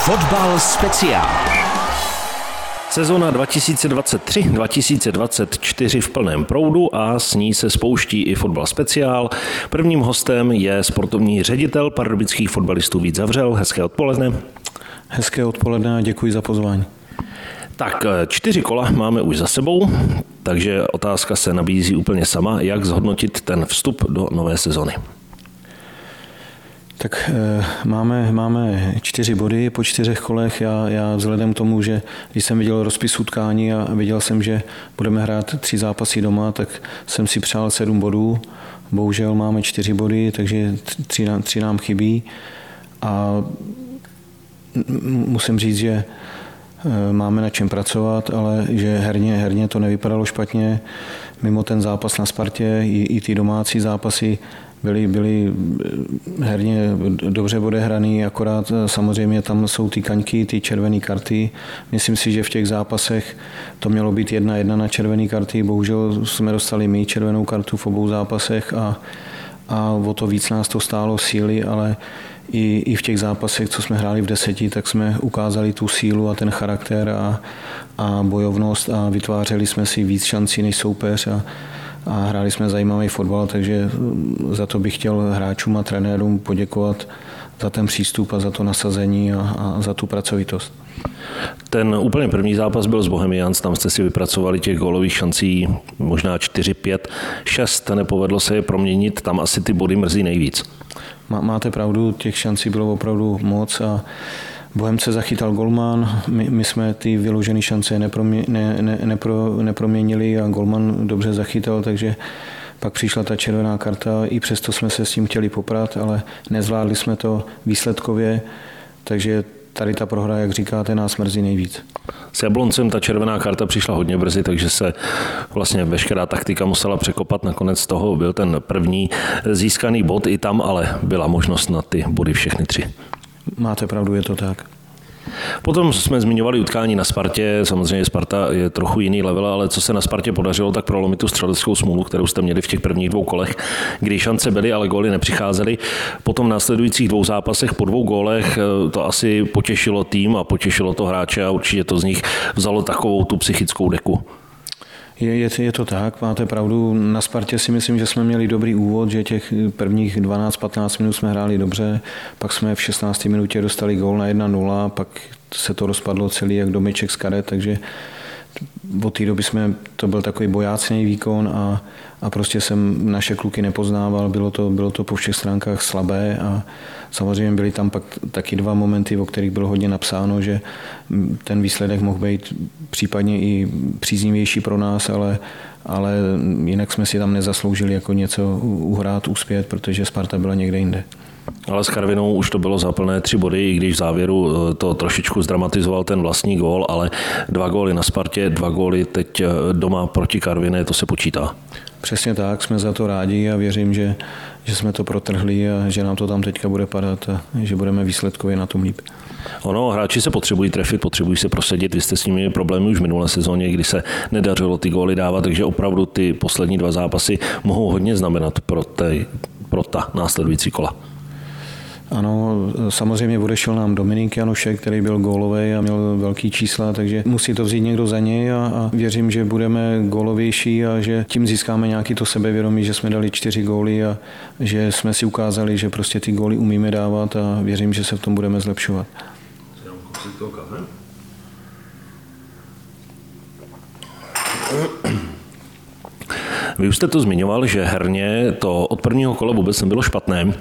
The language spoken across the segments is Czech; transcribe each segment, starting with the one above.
Fotbal speciál. Sezona 2023-2024 v plném proudu a s ní se spouští i fotbal speciál. Prvním hostem je sportovní ředitel pardubických fotbalistů Vít Zavřel. Hezké odpoledne. Hezké odpoledne a děkuji za pozvání. Tak čtyři kola máme už za sebou, takže otázka se nabízí úplně sama, jak zhodnotit ten vstup do nové sezony. Tak e, máme, máme čtyři body po čtyřech kolech. Já, já vzhledem k tomu, že když jsem viděl rozpis utkání a viděl jsem, že budeme hrát tři zápasy doma, tak jsem si přál sedm bodů. Bohužel máme čtyři body, takže tři, tři nám chybí. A musím říct, že e, máme na čem pracovat, ale že herně, herně to nevypadalo špatně. Mimo ten zápas na Spartě i, i ty domácí zápasy byly, byly eh, herně dobře odehraný, akorát eh, samozřejmě tam jsou ty kaňky, ty červené karty. Myslím si, že v těch zápasech to mělo být jedna jedna na červené karty, bohužel jsme dostali my červenou kartu v obou zápasech a, a o to víc nás to stálo síly, ale i, i v těch zápasech, co jsme hráli v deseti, tak jsme ukázali tu sílu a ten charakter a, a bojovnost a vytvářeli jsme si víc šancí než soupeř a, a hráli jsme zajímavý fotbal, takže za to bych chtěl hráčům a trenérům poděkovat za ten přístup a za to nasazení a, a za tu pracovitost. Ten úplně první zápas byl s Bohemians, tam jste si vypracovali těch gólových šancí možná 4, 5, 6, nepovedlo se je proměnit, tam asi ty body mrzí nejvíc. Máte pravdu, těch šancí bylo opravdu moc a Bohemce zachytal golman, my, my jsme ty vyložené šance nepromě, ne, ne, nepro, neproměnili a golman dobře zachytal, takže pak přišla ta červená karta, i přesto jsme se s tím chtěli poprat, ale nezvládli jsme to výsledkově, takže tady ta prohra, jak říkáte, nás mrzí nejvíc. S Jabloncem ta červená karta přišla hodně brzy, takže se vlastně veškerá taktika musela překopat. Nakonec toho byl ten první získaný bod i tam, ale byla možnost na ty body všechny tři. Máte pravdu, je to tak. Potom jsme zmiňovali utkání na Spartě, samozřejmě Sparta je trochu jiný level, ale co se na Spartě podařilo, tak prolomit tu střeleckou smůlu, kterou jste měli v těch prvních dvou kolech, kdy šance byly, ale góly nepřicházely. Potom v následujících dvou zápasech po dvou gólech eh, to asi potěšilo tým a potěšilo to hráče a určitě to z nich vzalo takovou tu psychickou deku. Je, je, je to tak, máte pravdu. Na Spartě si myslím, že jsme měli dobrý úvod, že těch prvních 12-15 minut jsme hráli dobře, pak jsme v 16. minutě dostali gól na 1-0, pak se to rozpadlo celý jak domeček z karet, takže od té doby jsme, to byl takový bojácný výkon a, a prostě jsem naše kluky nepoznával, bylo to, bylo to po všech stránkách slabé a samozřejmě byly tam pak taky dva momenty, o kterých bylo hodně napsáno, že ten výsledek mohl být případně i příznivější pro nás, ale, ale jinak jsme si tam nezasloužili jako něco uhrát, uspět, protože Sparta byla někde jinde. Ale s Karvinou už to bylo za plné tři body, i když v závěru eh, to trošičku zdramatizoval ten vlastní gól, ale dva góly na Spartě, dva góly teď eh, doma proti Karviné, to se počítá. Přesně tak, jsme za to rádi a věřím, že, že jsme to protrhli a že nám to tam teďka bude padat a že budeme výsledkově na tom líp. Ono, hráči se potřebují trefit, potřebují se prosadit. Vy jste s nimi problémy už v minulé sezóně, kdy se nedařilo ty góly dávat, takže opravdu ty poslední dva zápasy mohou hodně znamenat pro, te, pro ta následující kola. Ano, samozřejmě odešel nám Dominik Janošek, který byl gólový a měl velký čísla, takže musí to vzít někdo za něj a, a věřím, že budeme gólovější a že tím získáme nějaký to sebevědomí, že jsme dali čtyři góly a že jsme si ukázali, že prostě ty góly umíme dávat a věřím, že se v tom budeme zlepšovat. Vy už jste to zmiňoval, že herně to od prvního kola vůbec nebylo špatné.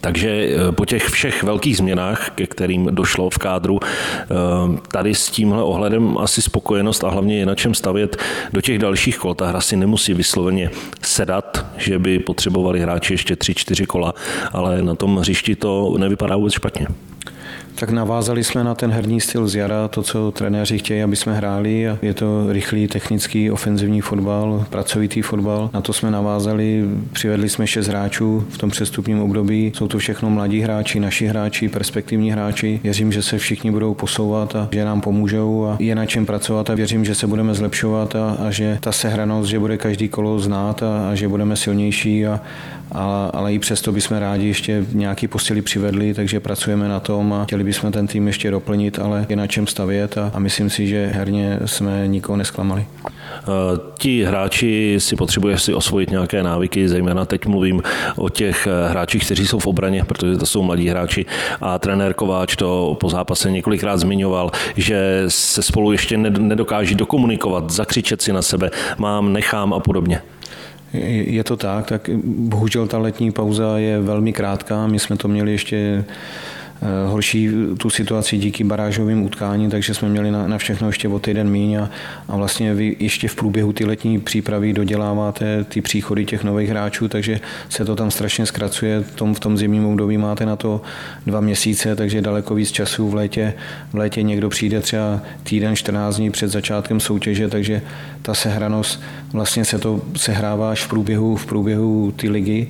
Takže eh, po těch všech velkých změnách, ke kterým došlo v kádru, eh, tady s tímhle ohledem asi spokojenost a hlavně je na čem stavět do těch dalších kol. Ta hra si nemusí vysloveně sedat, že by potřebovali hráči ještě tři, čtyři kola, ale na tom hřišti to nevypadá vůbec špatně. Tak navázali jsme na ten herní styl z jara, to, co trenéři chtějí, aby jsme hráli. Je to rychlý, technický, ofenzivní fotbal, pracovitý fotbal. Na to jsme navázali, přivedli jsme šest hráčů v tom přestupním období. Jsou to všechno mladí hráči, naši hráči, perspektivní hráči. Věřím, že se všichni budou posouvat a že nám pomůžou a je na čem pracovat a věřím, že se budeme zlepšovat a, a že ta sehranost, že bude každý kolo znát a, a že budeme silnější a, a, ale i přesto bychom rádi ještě nějaký posily přivedli, takže pracujeme na tom a chtěli bychom ten tým ještě doplnit, ale je na čem stavět a, a myslím si, že herně jsme nikoho nesklamali. Ti hráči si potřebuje si osvojit nějaké návyky, zejména teď mluvím o těch hráčích, kteří jsou v obraně, protože to jsou mladí hráči a trenér Kováč to po zápase několikrát zmiňoval, že se spolu ještě nedokáží dokomunikovat, zakřičet si na sebe, mám, nechám a podobně. Je to tak, tak bohužel ta letní pauza je velmi krátká. My jsme to měli ještě horší tu situaci díky barážovým utkání, takže jsme měli na, na všechno ještě o týden míň a, a vlastně vy ještě v průběhu ty letní přípravy doděláváte ty příchody těch nových hráčů, takže se to tam strašně zkracuje. Tom, v tom zimním období máte na to dva měsíce, takže daleko víc času v létě. V létě někdo přijde třeba týden, 14 dní před začátkem soutěže, takže ta sehranost vlastně se to sehrává až v průběhu, v průběhu ty ligy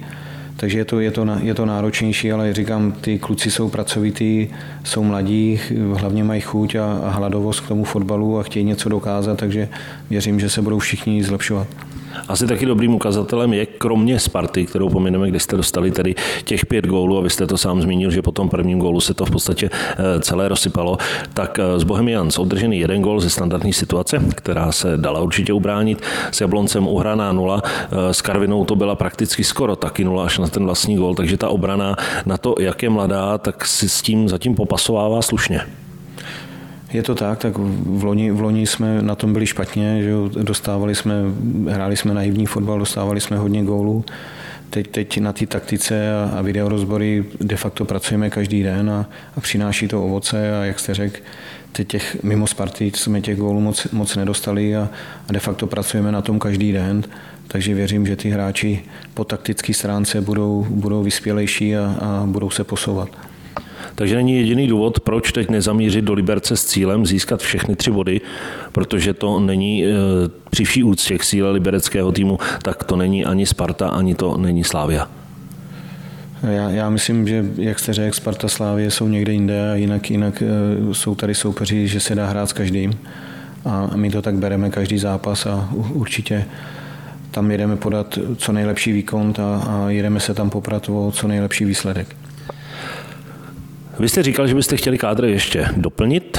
takže je to, je, to, je to náročnější, ale říkám, ty kluci jsou pracovitý, jsou mladí, hlavně mají chuť a, a hladovost k tomu fotbalu a chtějí něco dokázat, takže věřím, že se budou všichni zlepšovat. Asi taky dobrým ukazatelem je, kromě Sparty, kterou pomineme, kde jste dostali tedy těch pět gólů, a vy jste to sám zmínil, že po tom prvním gólu se to v podstatě eh, celé rozsypalo, tak z eh, Bohemians održený jeden gól ze standardní situace, která se dala určitě ubránit, s Jabloncem uhraná nula, eh, s Karvinou to byla prakticky skoro taky nula až na ten vlastní gól, takže ta obrana na to, jak je mladá, tak si s tím zatím popasovává slušně. Je to tak, tak v loni, v loni jsme na tom byli špatně, že dostávali jsme, hráli jsme naivní fotbal, dostávali jsme hodně gólů. Teď, teď na té taktice a, a videorozbory de facto pracujeme každý den a, a přináší to ovoce a jak jste řekl, teď těch mimo Sparty jsme těch gólů moc, moc nedostali a, a de facto pracujeme na tom každý den, takže věřím, že ty hráči po taktické stránce budou, budou vyspělejší a, a budou se posouvat. Takže není jediný důvod, proč teď nezamířit do Liberce s cílem získat všechny tři body, protože to není e, při vší úctě k síle libereckého týmu, tak to není ani Sparta, ani to není Slávia. Já, já myslím, že jak jste řekl, Sparta Slávie jsou někde jinde a jinak, jinak e, jsou tady soupeři, že se dá hrát s každým. A my to tak bereme každý zápas a určitě tam jedeme podat co nejlepší výkon a, a jedeme se tam poprat o co nejlepší výsledek. Vy jste říkal, že byste chtěli kádr ještě doplnit,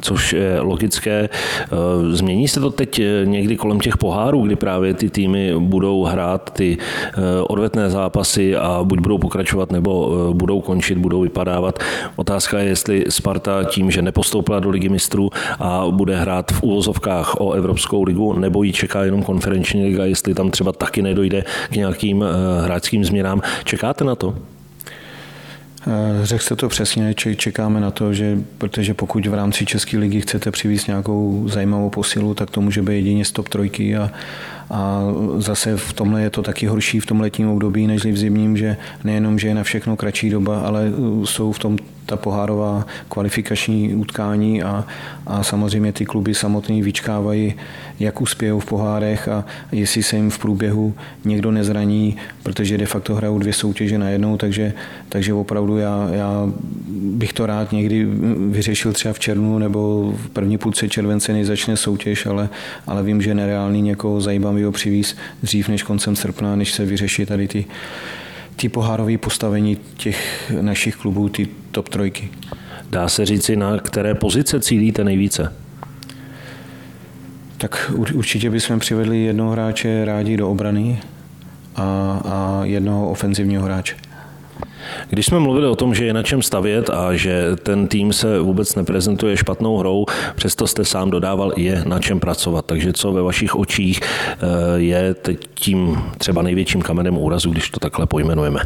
což je logické. Eh, změní se to teď eh, někdy kolem těch pohárů, kdy právě ty týmy budou hrát ty eh, odvetné zápasy a buď budou pokračovat, nebo budou končit, budou vypadávat. Otázka je, jestli Sparta tím, že nepostoupila do ligy mistrů a bude hrát v úvozovkách o Evropskou ligu, nebo ji čeká jenom konferenční liga, jestli tam třeba taky nedojde k nějakým hráčským změnám. Čekáte na to? Eh, řekl jste to přesně, čekáme na to, že protože pokud v rámci České ligy chcete přivést nějakou zajímavou posilu, tak to může být jedině stop trojky a, a zase v tomhle je to taky horší v tom letním období, než v zimním, že nejenom, že je na všechno kratší doba, ale jsou v tom ta pohárová kvalifikační utkání a, a samozřejmě ty kluby samotný vyčkávají, jak uspějou v pohárech a jestli se jim v průběhu někdo nezraní, protože de facto hrajou dvě soutěže najednou, takže, takže opravdu já, já bych to rád někdy vyřešil třeba v červnu nebo v první půlce července, než začne soutěž, ale, ale vím, že nereálný někoho zajímavého přivíz dřív než koncem srpna, než se vyřeší tady ty ty pohárové postavení těch našich klubů, ty top trojky. Dá se říci, na které pozice cílíte nejvíce? Tak určitě bychom přivedli jednoho hráče rádi do obrany a, a jednoho ofenzivního hráče. Když jsme mluvili o tom, že je na čem stavět a že ten tým se vůbec neprezentuje špatnou hrou, přesto jste sám dodával, je na čem pracovat. Takže co ve vašich očích eh, je teď tím třeba největším kamenem úrazu, když to takhle pojmenujeme?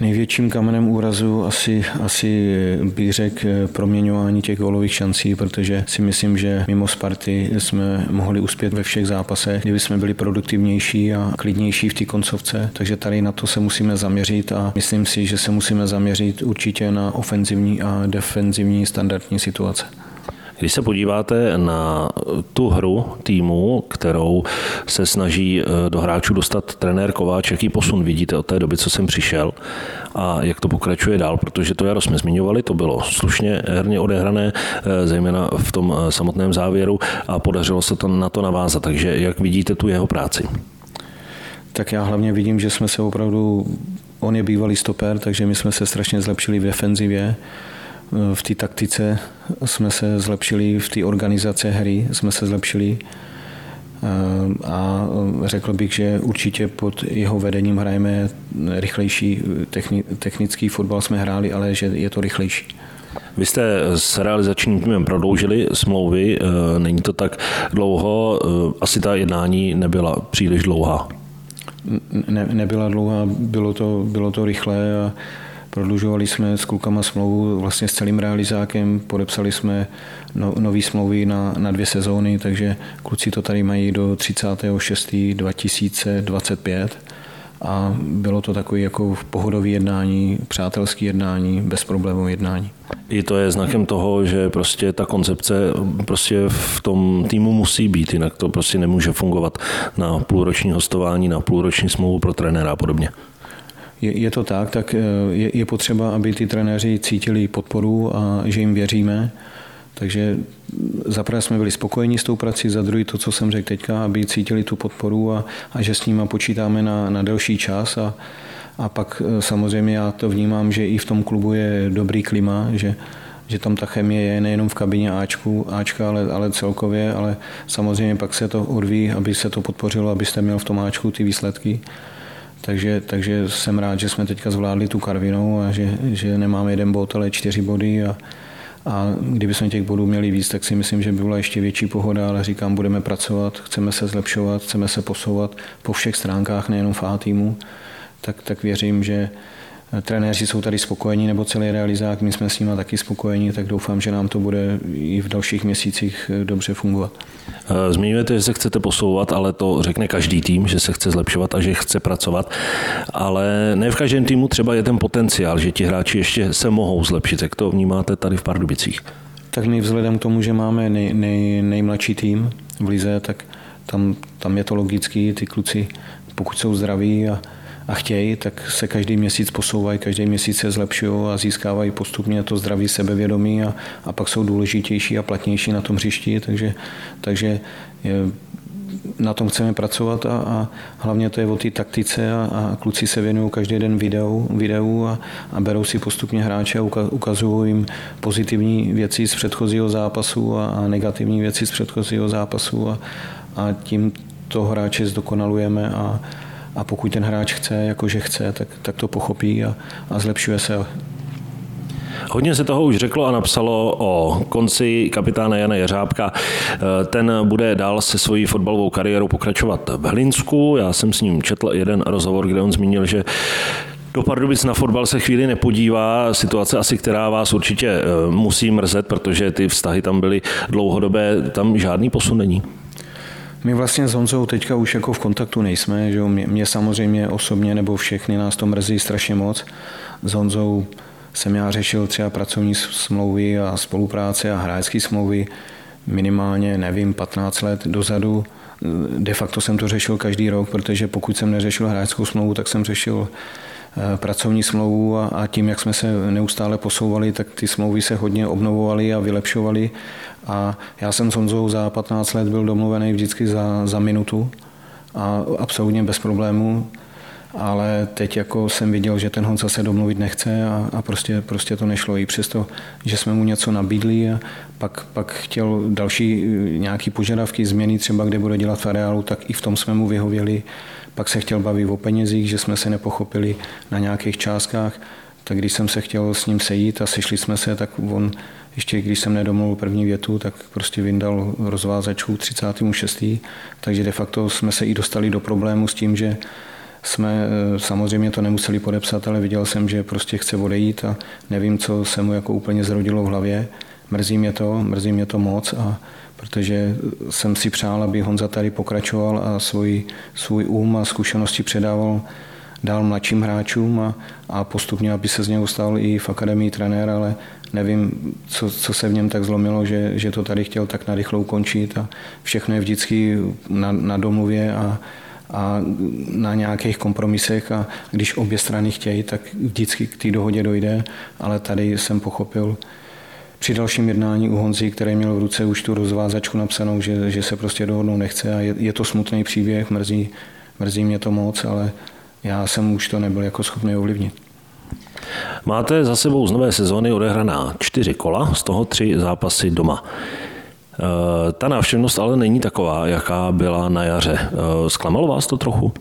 Největším kamenem úrazu asi, asi bych řekl proměňování těch gólových šancí, protože si myslím, že mimo Sparty jsme mohli uspět ve všech zápasech, kdyby jsme byli produktivnější a klidnější v té koncovce. Takže tady na to se musíme zaměřit a myslím si, že se musíme zaměřit určitě na ofenzivní a defenzivní standardní situace. Když se podíváte na tu hru týmu, kterou se snaží eh, do hráčů dostat trenér Kováč, jaký posun vidíte od té doby, co jsem přišel a jak to pokračuje dál, protože to jaro jsme zmiňovali, to bylo slušně herně odehrané, eh, zejména v tom eh, samotném závěru a podařilo se to na to navázat. Takže jak vidíte tu jeho práci? Tak já hlavně vidím, že jsme se opravdu on je bývalý stoper, takže my jsme se strašně zlepšili v defenzivě. V té taktice jsme se zlepšili, v té organizace hry jsme se zlepšili. A řekl bych, že určitě pod jeho vedením hrajeme rychlejší technický fotbal jsme hráli, ale že je to rychlejší. Vy jste s realizačním týmem prodloužili smlouvy, není to tak dlouho, asi ta jednání nebyla příliš dlouhá. Ne, nebyla dlouhá, bylo to, bylo to rychlé a prodlužovali jsme s klukama smlouvu vlastně s celým realizákem, podepsali jsme no, nový smlouvy na, na dvě sezóny, takže kluci to tady mají do 36. 2025 a bylo to takový jako pohodový jednání, přátelský jednání, bezproblémový jednání. I to je znakem toho, že prostě ta koncepce prostě v tom týmu musí být, jinak to prostě nemůže fungovat na půlroční hostování, na půlroční smlouvu pro trenéra a podobně. Je, je to tak, tak eh, je, je potřeba, aby ty trenéři cítili podporu a že jim věříme. Takže zaprvé jsme byli spokojeni s tou prací, za druhý to, co jsem řekl teďka, aby cítili tu podporu a, a že s nimi počítáme na, na delší čas a, a pak e, samozřejmě já to vnímám, že i v tom klubu je dobrý klima, že, že tam ta chemie je nejenom v kabině Ačku, Ačka, ale, ale celkově, ale samozřejmě pak se to odvíjí, aby se to podpořilo, abyste měl v tom Ačku ty výsledky. Takže, takže jsem rád, že jsme teďka zvládli tu Karvinou a že, že nemáme jeden bod, ale čtyři body a, a kdyby jsme těch bodů měli víc, tak si myslím, že by byla ještě větší pohoda, ale říkám, budeme pracovat, chceme se zlepšovat, chceme se posouvat po všech stránkách, nejenom v A týmu, tak, tak věřím, že trenéři jsou tady spokojení, nebo celý realizák, my jsme s nimi taky spokojení, tak doufám, že nám to bude i v dalších měsících dobře fungovat. Eh, zmiňujete, že se chcete posouvat, ale to řekne každý tým, že se chce zlepšovat a že chce pracovat, ale ne v každém týmu třeba je ten potenciál, že ti hráči ještě se mohou zlepšit. Jak to vnímáte tady v Pardubicích? Tak my vzhledem k tomu, že máme nej, nej, nejmladší tým v Lize, tak tam, tam je to logický, ty kluci, pokud jsou zdraví a a chtějí, tak se každý měsíc posouvají, každý měsíc se zlepšují a získávají postupně to zdraví sebevědomí a, a pak jsou důležitější a platnější na tom hřišti, takže, takže je, na tom chceme pracovat a, a hlavně to je o té taktice a, a kluci se věnují každý den videu, videu a, a berou si postupně hráče a ukazují jim pozitivní věci z předchozího zápasu a, a negativní věci z předchozího zápasu a, a tím to hráče zdokonalujeme a, a pokud ten hráč chce, jakože chce, tak, tak to pochopí a, a zlepšuje se. Hodně se toho už řeklo a napsalo o konci kapitána Jana Jeřábka. Ten bude dál se svojí fotbalovou kariérou pokračovat v Hlinsku. Já jsem s ním četl jeden rozhovor, kde on zmínil, že do Pardubic na fotbal se chvíli nepodívá. Situace asi, která vás určitě eh, musí mrzet, protože ty vztahy tam byly dlouhodobé. Tam žádný posun není. My vlastně s Honzou teďka už jako v kontaktu nejsme, že mě, mě samozřejmě osobně nebo všechny nás to mrzí strašně moc. S Honzou jsem já řešil třeba pracovní smlouvy a spolupráce a hráčské smlouvy minimálně, nevím, 15 let dozadu. De facto jsem to řešil každý rok, protože pokud jsem neřešil hráčskou smlouvu, tak jsem řešil pracovní smlouvu a, tím, jak jsme se neustále posouvali, tak ty smlouvy se hodně obnovovaly a vylepšovaly. A já jsem s Honzou za 15 let byl domluvený vždycky za, za minutu a absolutně bez problémů ale teď jako jsem viděl, že ten Honza se domluvit nechce a, a prostě, prostě to nešlo. I přesto, že jsme mu něco nabídli a pak, pak chtěl další eh, nějaký požadavky, změny třeba, kde bude dělat v areálu, tak i v tom jsme mu vyhověli. Pak se chtěl bavit o penězích, že jsme se nepochopili na nějakých částkách. Tak když jsem se chtěl s ním sejít a sešli jsme se, tak on ještě když jsem nedomluvil první větu, tak prostě vyndal rozvázačku 36. Takže de facto jsme se i dostali do problému s tím, že jsme eh, samozřejmě to nemuseli podepsat, ale viděl jsem, že prostě chce odejít a nevím, co se mu jako úplně zrodilo v hlavě. Mrzí mě to, mrzí mě to moc, a protože jsem si přál, aby Honza tady pokračoval a svůj, svůj um a zkušenosti předával dál mladším hráčům a, a postupně, aby se z něho stal i v akademii trenér, ale nevím, co, co se v něm tak zlomilo, že, že to tady chtěl tak narychlo ukončit a všechno je vždycky na, na domluvě a, a na nějakých kompromisech a když obě strany chtějí, tak vždycky k té dohodě dojde, ale tady jsem pochopil při dalším jednání u Honzy, který měl v ruce už tu rozvázačku napsanou, že, že se prostě dohodnou nechce a je, je to smutný příběh, mrzí, mrzí mě to moc, ale já jsem už to nebyl jako schopný ovlivnit. Máte za sebou z nové sezóny odehraná čtyři kola, z toho tři zápasy doma. Eh, ta návštěvnost ale není taková, jaká byla na jaře. Eh, zklamalo vás to trochu?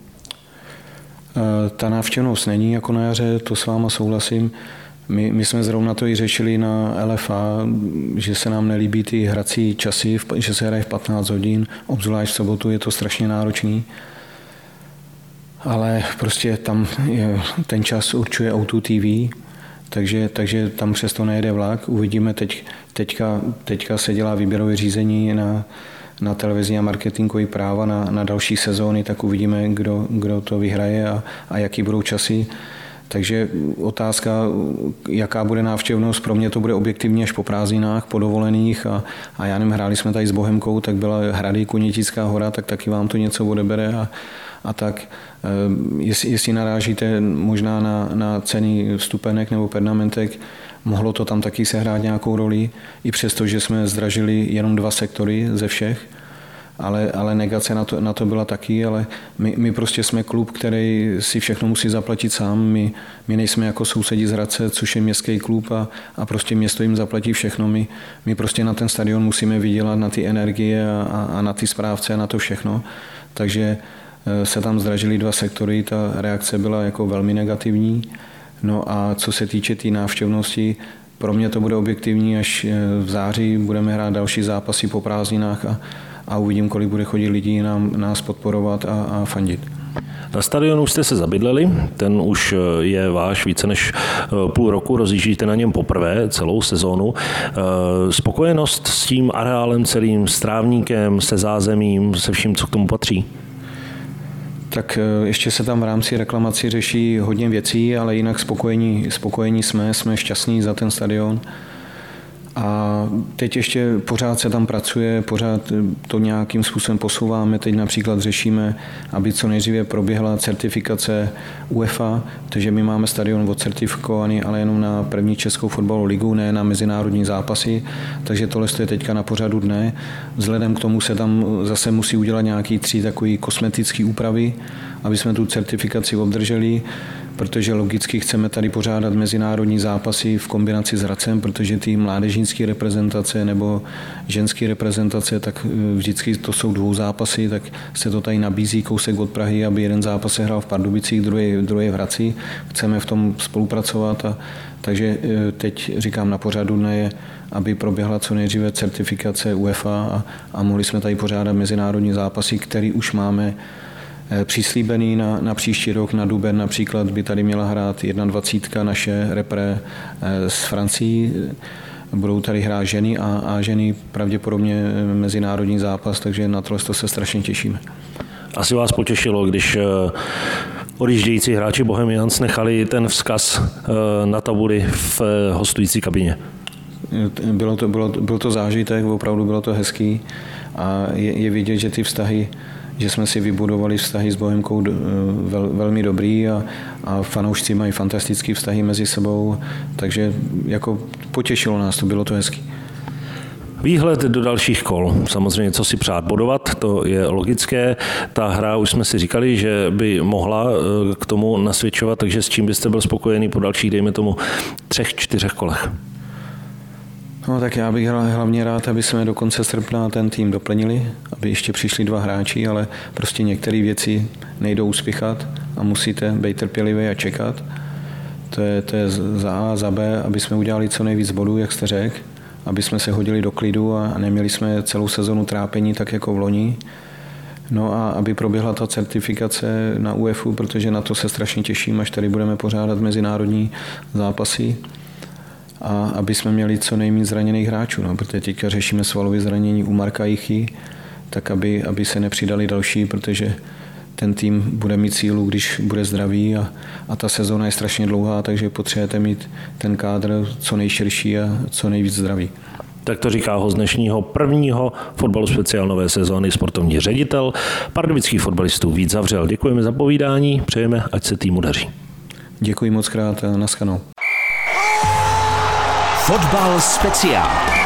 Eh, ta návštěvnost není jako na jaře, to s váma souhlasím. My, my jsme zrovna to i řešili na LFA, že se nám nelíbí ty hrací časy, že se hraje v 15 hodin, obzvlášť v sobotu je to strašně náročný. Ale prostě tam je, ten čas určuje Auto TV, takže, takže tam přesto nejede vlak. Uvidíme, teď, teďka, teďka se dělá výběrové řízení na, na televizní a marketingové práva na, na další sezóny, tak uvidíme, kdo, kdo to vyhraje a, a jaký budou časy. Takže otázka, jaká bude návštěvnost, pro mě to bude objektivně až po prázdninách, po dovolených a, a já nevím, hráli jsme tady s Bohemkou, tak byla Hrady Kunětická hora, tak taky vám to něco odebere a, a tak. Eh, jestli, jestli narážíte možná na, na ceny vstupenek nebo pernamentek, mohlo to tam taky sehrát nějakou roli, i přesto, že jsme zdražili jenom dva sektory ze všech, ale, ale negace na to, na to byla taky, ale my, my prostě jsme klub, který si všechno musí zaplatit sám. My, my nejsme jako sousedí z Hradce, což je městský klub a, a prostě město jim zaplatí všechno. My, my prostě na ten stadion musíme vydělat na ty energie a, a, a na ty správce a na to všechno. Takže eh, se tam zdražily dva sektory, ta reakce byla jako velmi negativní. No a co se týče té tý návštěvnosti, pro mě to bude objektivní, až eh, v září budeme hrát další zápasy po prázdninách a, a uvidím, kolik bude chodit lidí nám, nás podporovat a, a fandit. Na stadionu jste se zabydleli, ten už eh, je váš více než eh, půl roku, rozjíždíte na něm poprvé celou sezónu. Spokojenost s tím areálem celým, s trávníkem, se zázemím, se vším, co k tomu patří? tak eh, ještě se tam v rámci reklamací řeší hodně věcí, ale jinak spokojení, spokojení jsme, jsme šťastní za ten stadion. A teď ještě pořád se tam pracuje, pořád to nějakým způsobem posouváme. Teď například řešíme, aby co nejdříve proběhla certifikace UEFA, takže my máme stadion odcertifikovaný, ale jenom na první českou fotbalovou ligu, ne na mezinárodní zápasy. Takže tohle je teďka na pořadu dne. Vzhledem k tomu se tam zase musí udělat nějaký tři takové kosmetické úpravy, aby jsme tu certifikaci obdrželi protože logicky chceme tady pořádat mezinárodní zápasy v kombinaci s Hradcem, protože ty mládežnické reprezentace nebo ženské reprezentace, tak e, vždycky to jsou dvou zápasy, tak se to tady nabízí kousek od Prahy, aby jeden zápas se hrál v Pardubicích, druhý, druhý v Hradci. Chceme v tom spolupracovat a takže e, teď říkám na pořadu dne je, aby proběhla co nejdříve certifikace UEFA a, a mohli jsme tady pořádat mezinárodní zápasy, který už máme Eh, přislíbený na, na příští rok, na duben například by tady měla hrát 21. naše repre eh, z Francií. Budou tady hrát ženy a, a ženy pravděpodobně eh, mezinárodní zápas, takže na tohle se strašně těšíme. Asi vás potěšilo, když odjíždějící hráči Bohemians nechali ten vzkaz na tabuli v hostující kabině. Bylo to, bylo, byl to zážitek, opravdu bylo to hezký a je, je vidět, že ty vztahy že jsme si vybudovali vztahy s Bohemkou eh, vel, velmi dobrý a, a fanoušci mají fantastické vztahy mezi sebou, takže jako potěšilo nás to, bylo to hezký. Výhled do dalších kol. Samozřejmě, co si přát bodovat, to je logické. Ta hra, už jsme si říkali, že by mohla eh, k tomu nasvědčovat, takže s čím byste byl spokojený po dalších, dejme tomu, třech, čtyřech kolech? No tak já bych hlavně rád, aby jsme do konce srpna ten tým doplnili, aby ještě přišli dva hráči, ale prostě některé věci nejdou uspěchat a musíte být trpělivý a čekat. To je, to je za A, za B, aby jsme udělali co nejvíc bodů, jak jste řekl, aby jsme se hodili do klidu a neměli jsme celou sezonu trápení tak jako v loni. No a aby proběhla ta certifikace na UEFu, protože na to se strašně těším, až tady budeme pořádat mezinárodní zápasy a aby jsme měli co nejméně zraněných hráčů, no, protože teďka řešíme svalové zranění u Marka Jichy, tak aby, aby se nepřidali další, protože ten tým bude mít sílu, když bude zdravý a, a ta sezóna je strašně dlouhá, takže potřebujete mít ten kádr co nejširší a co nejvíc zdravý. Tak to říká ho z dnešního prvního fotbalu speciálnové sezóny sportovní ředitel pardubických fotbalistů Vít Zavřel. Děkujeme za povídání, přejeme, ať se týmu daří. Děkuji moc krát a naschanou. Fotbal speciál.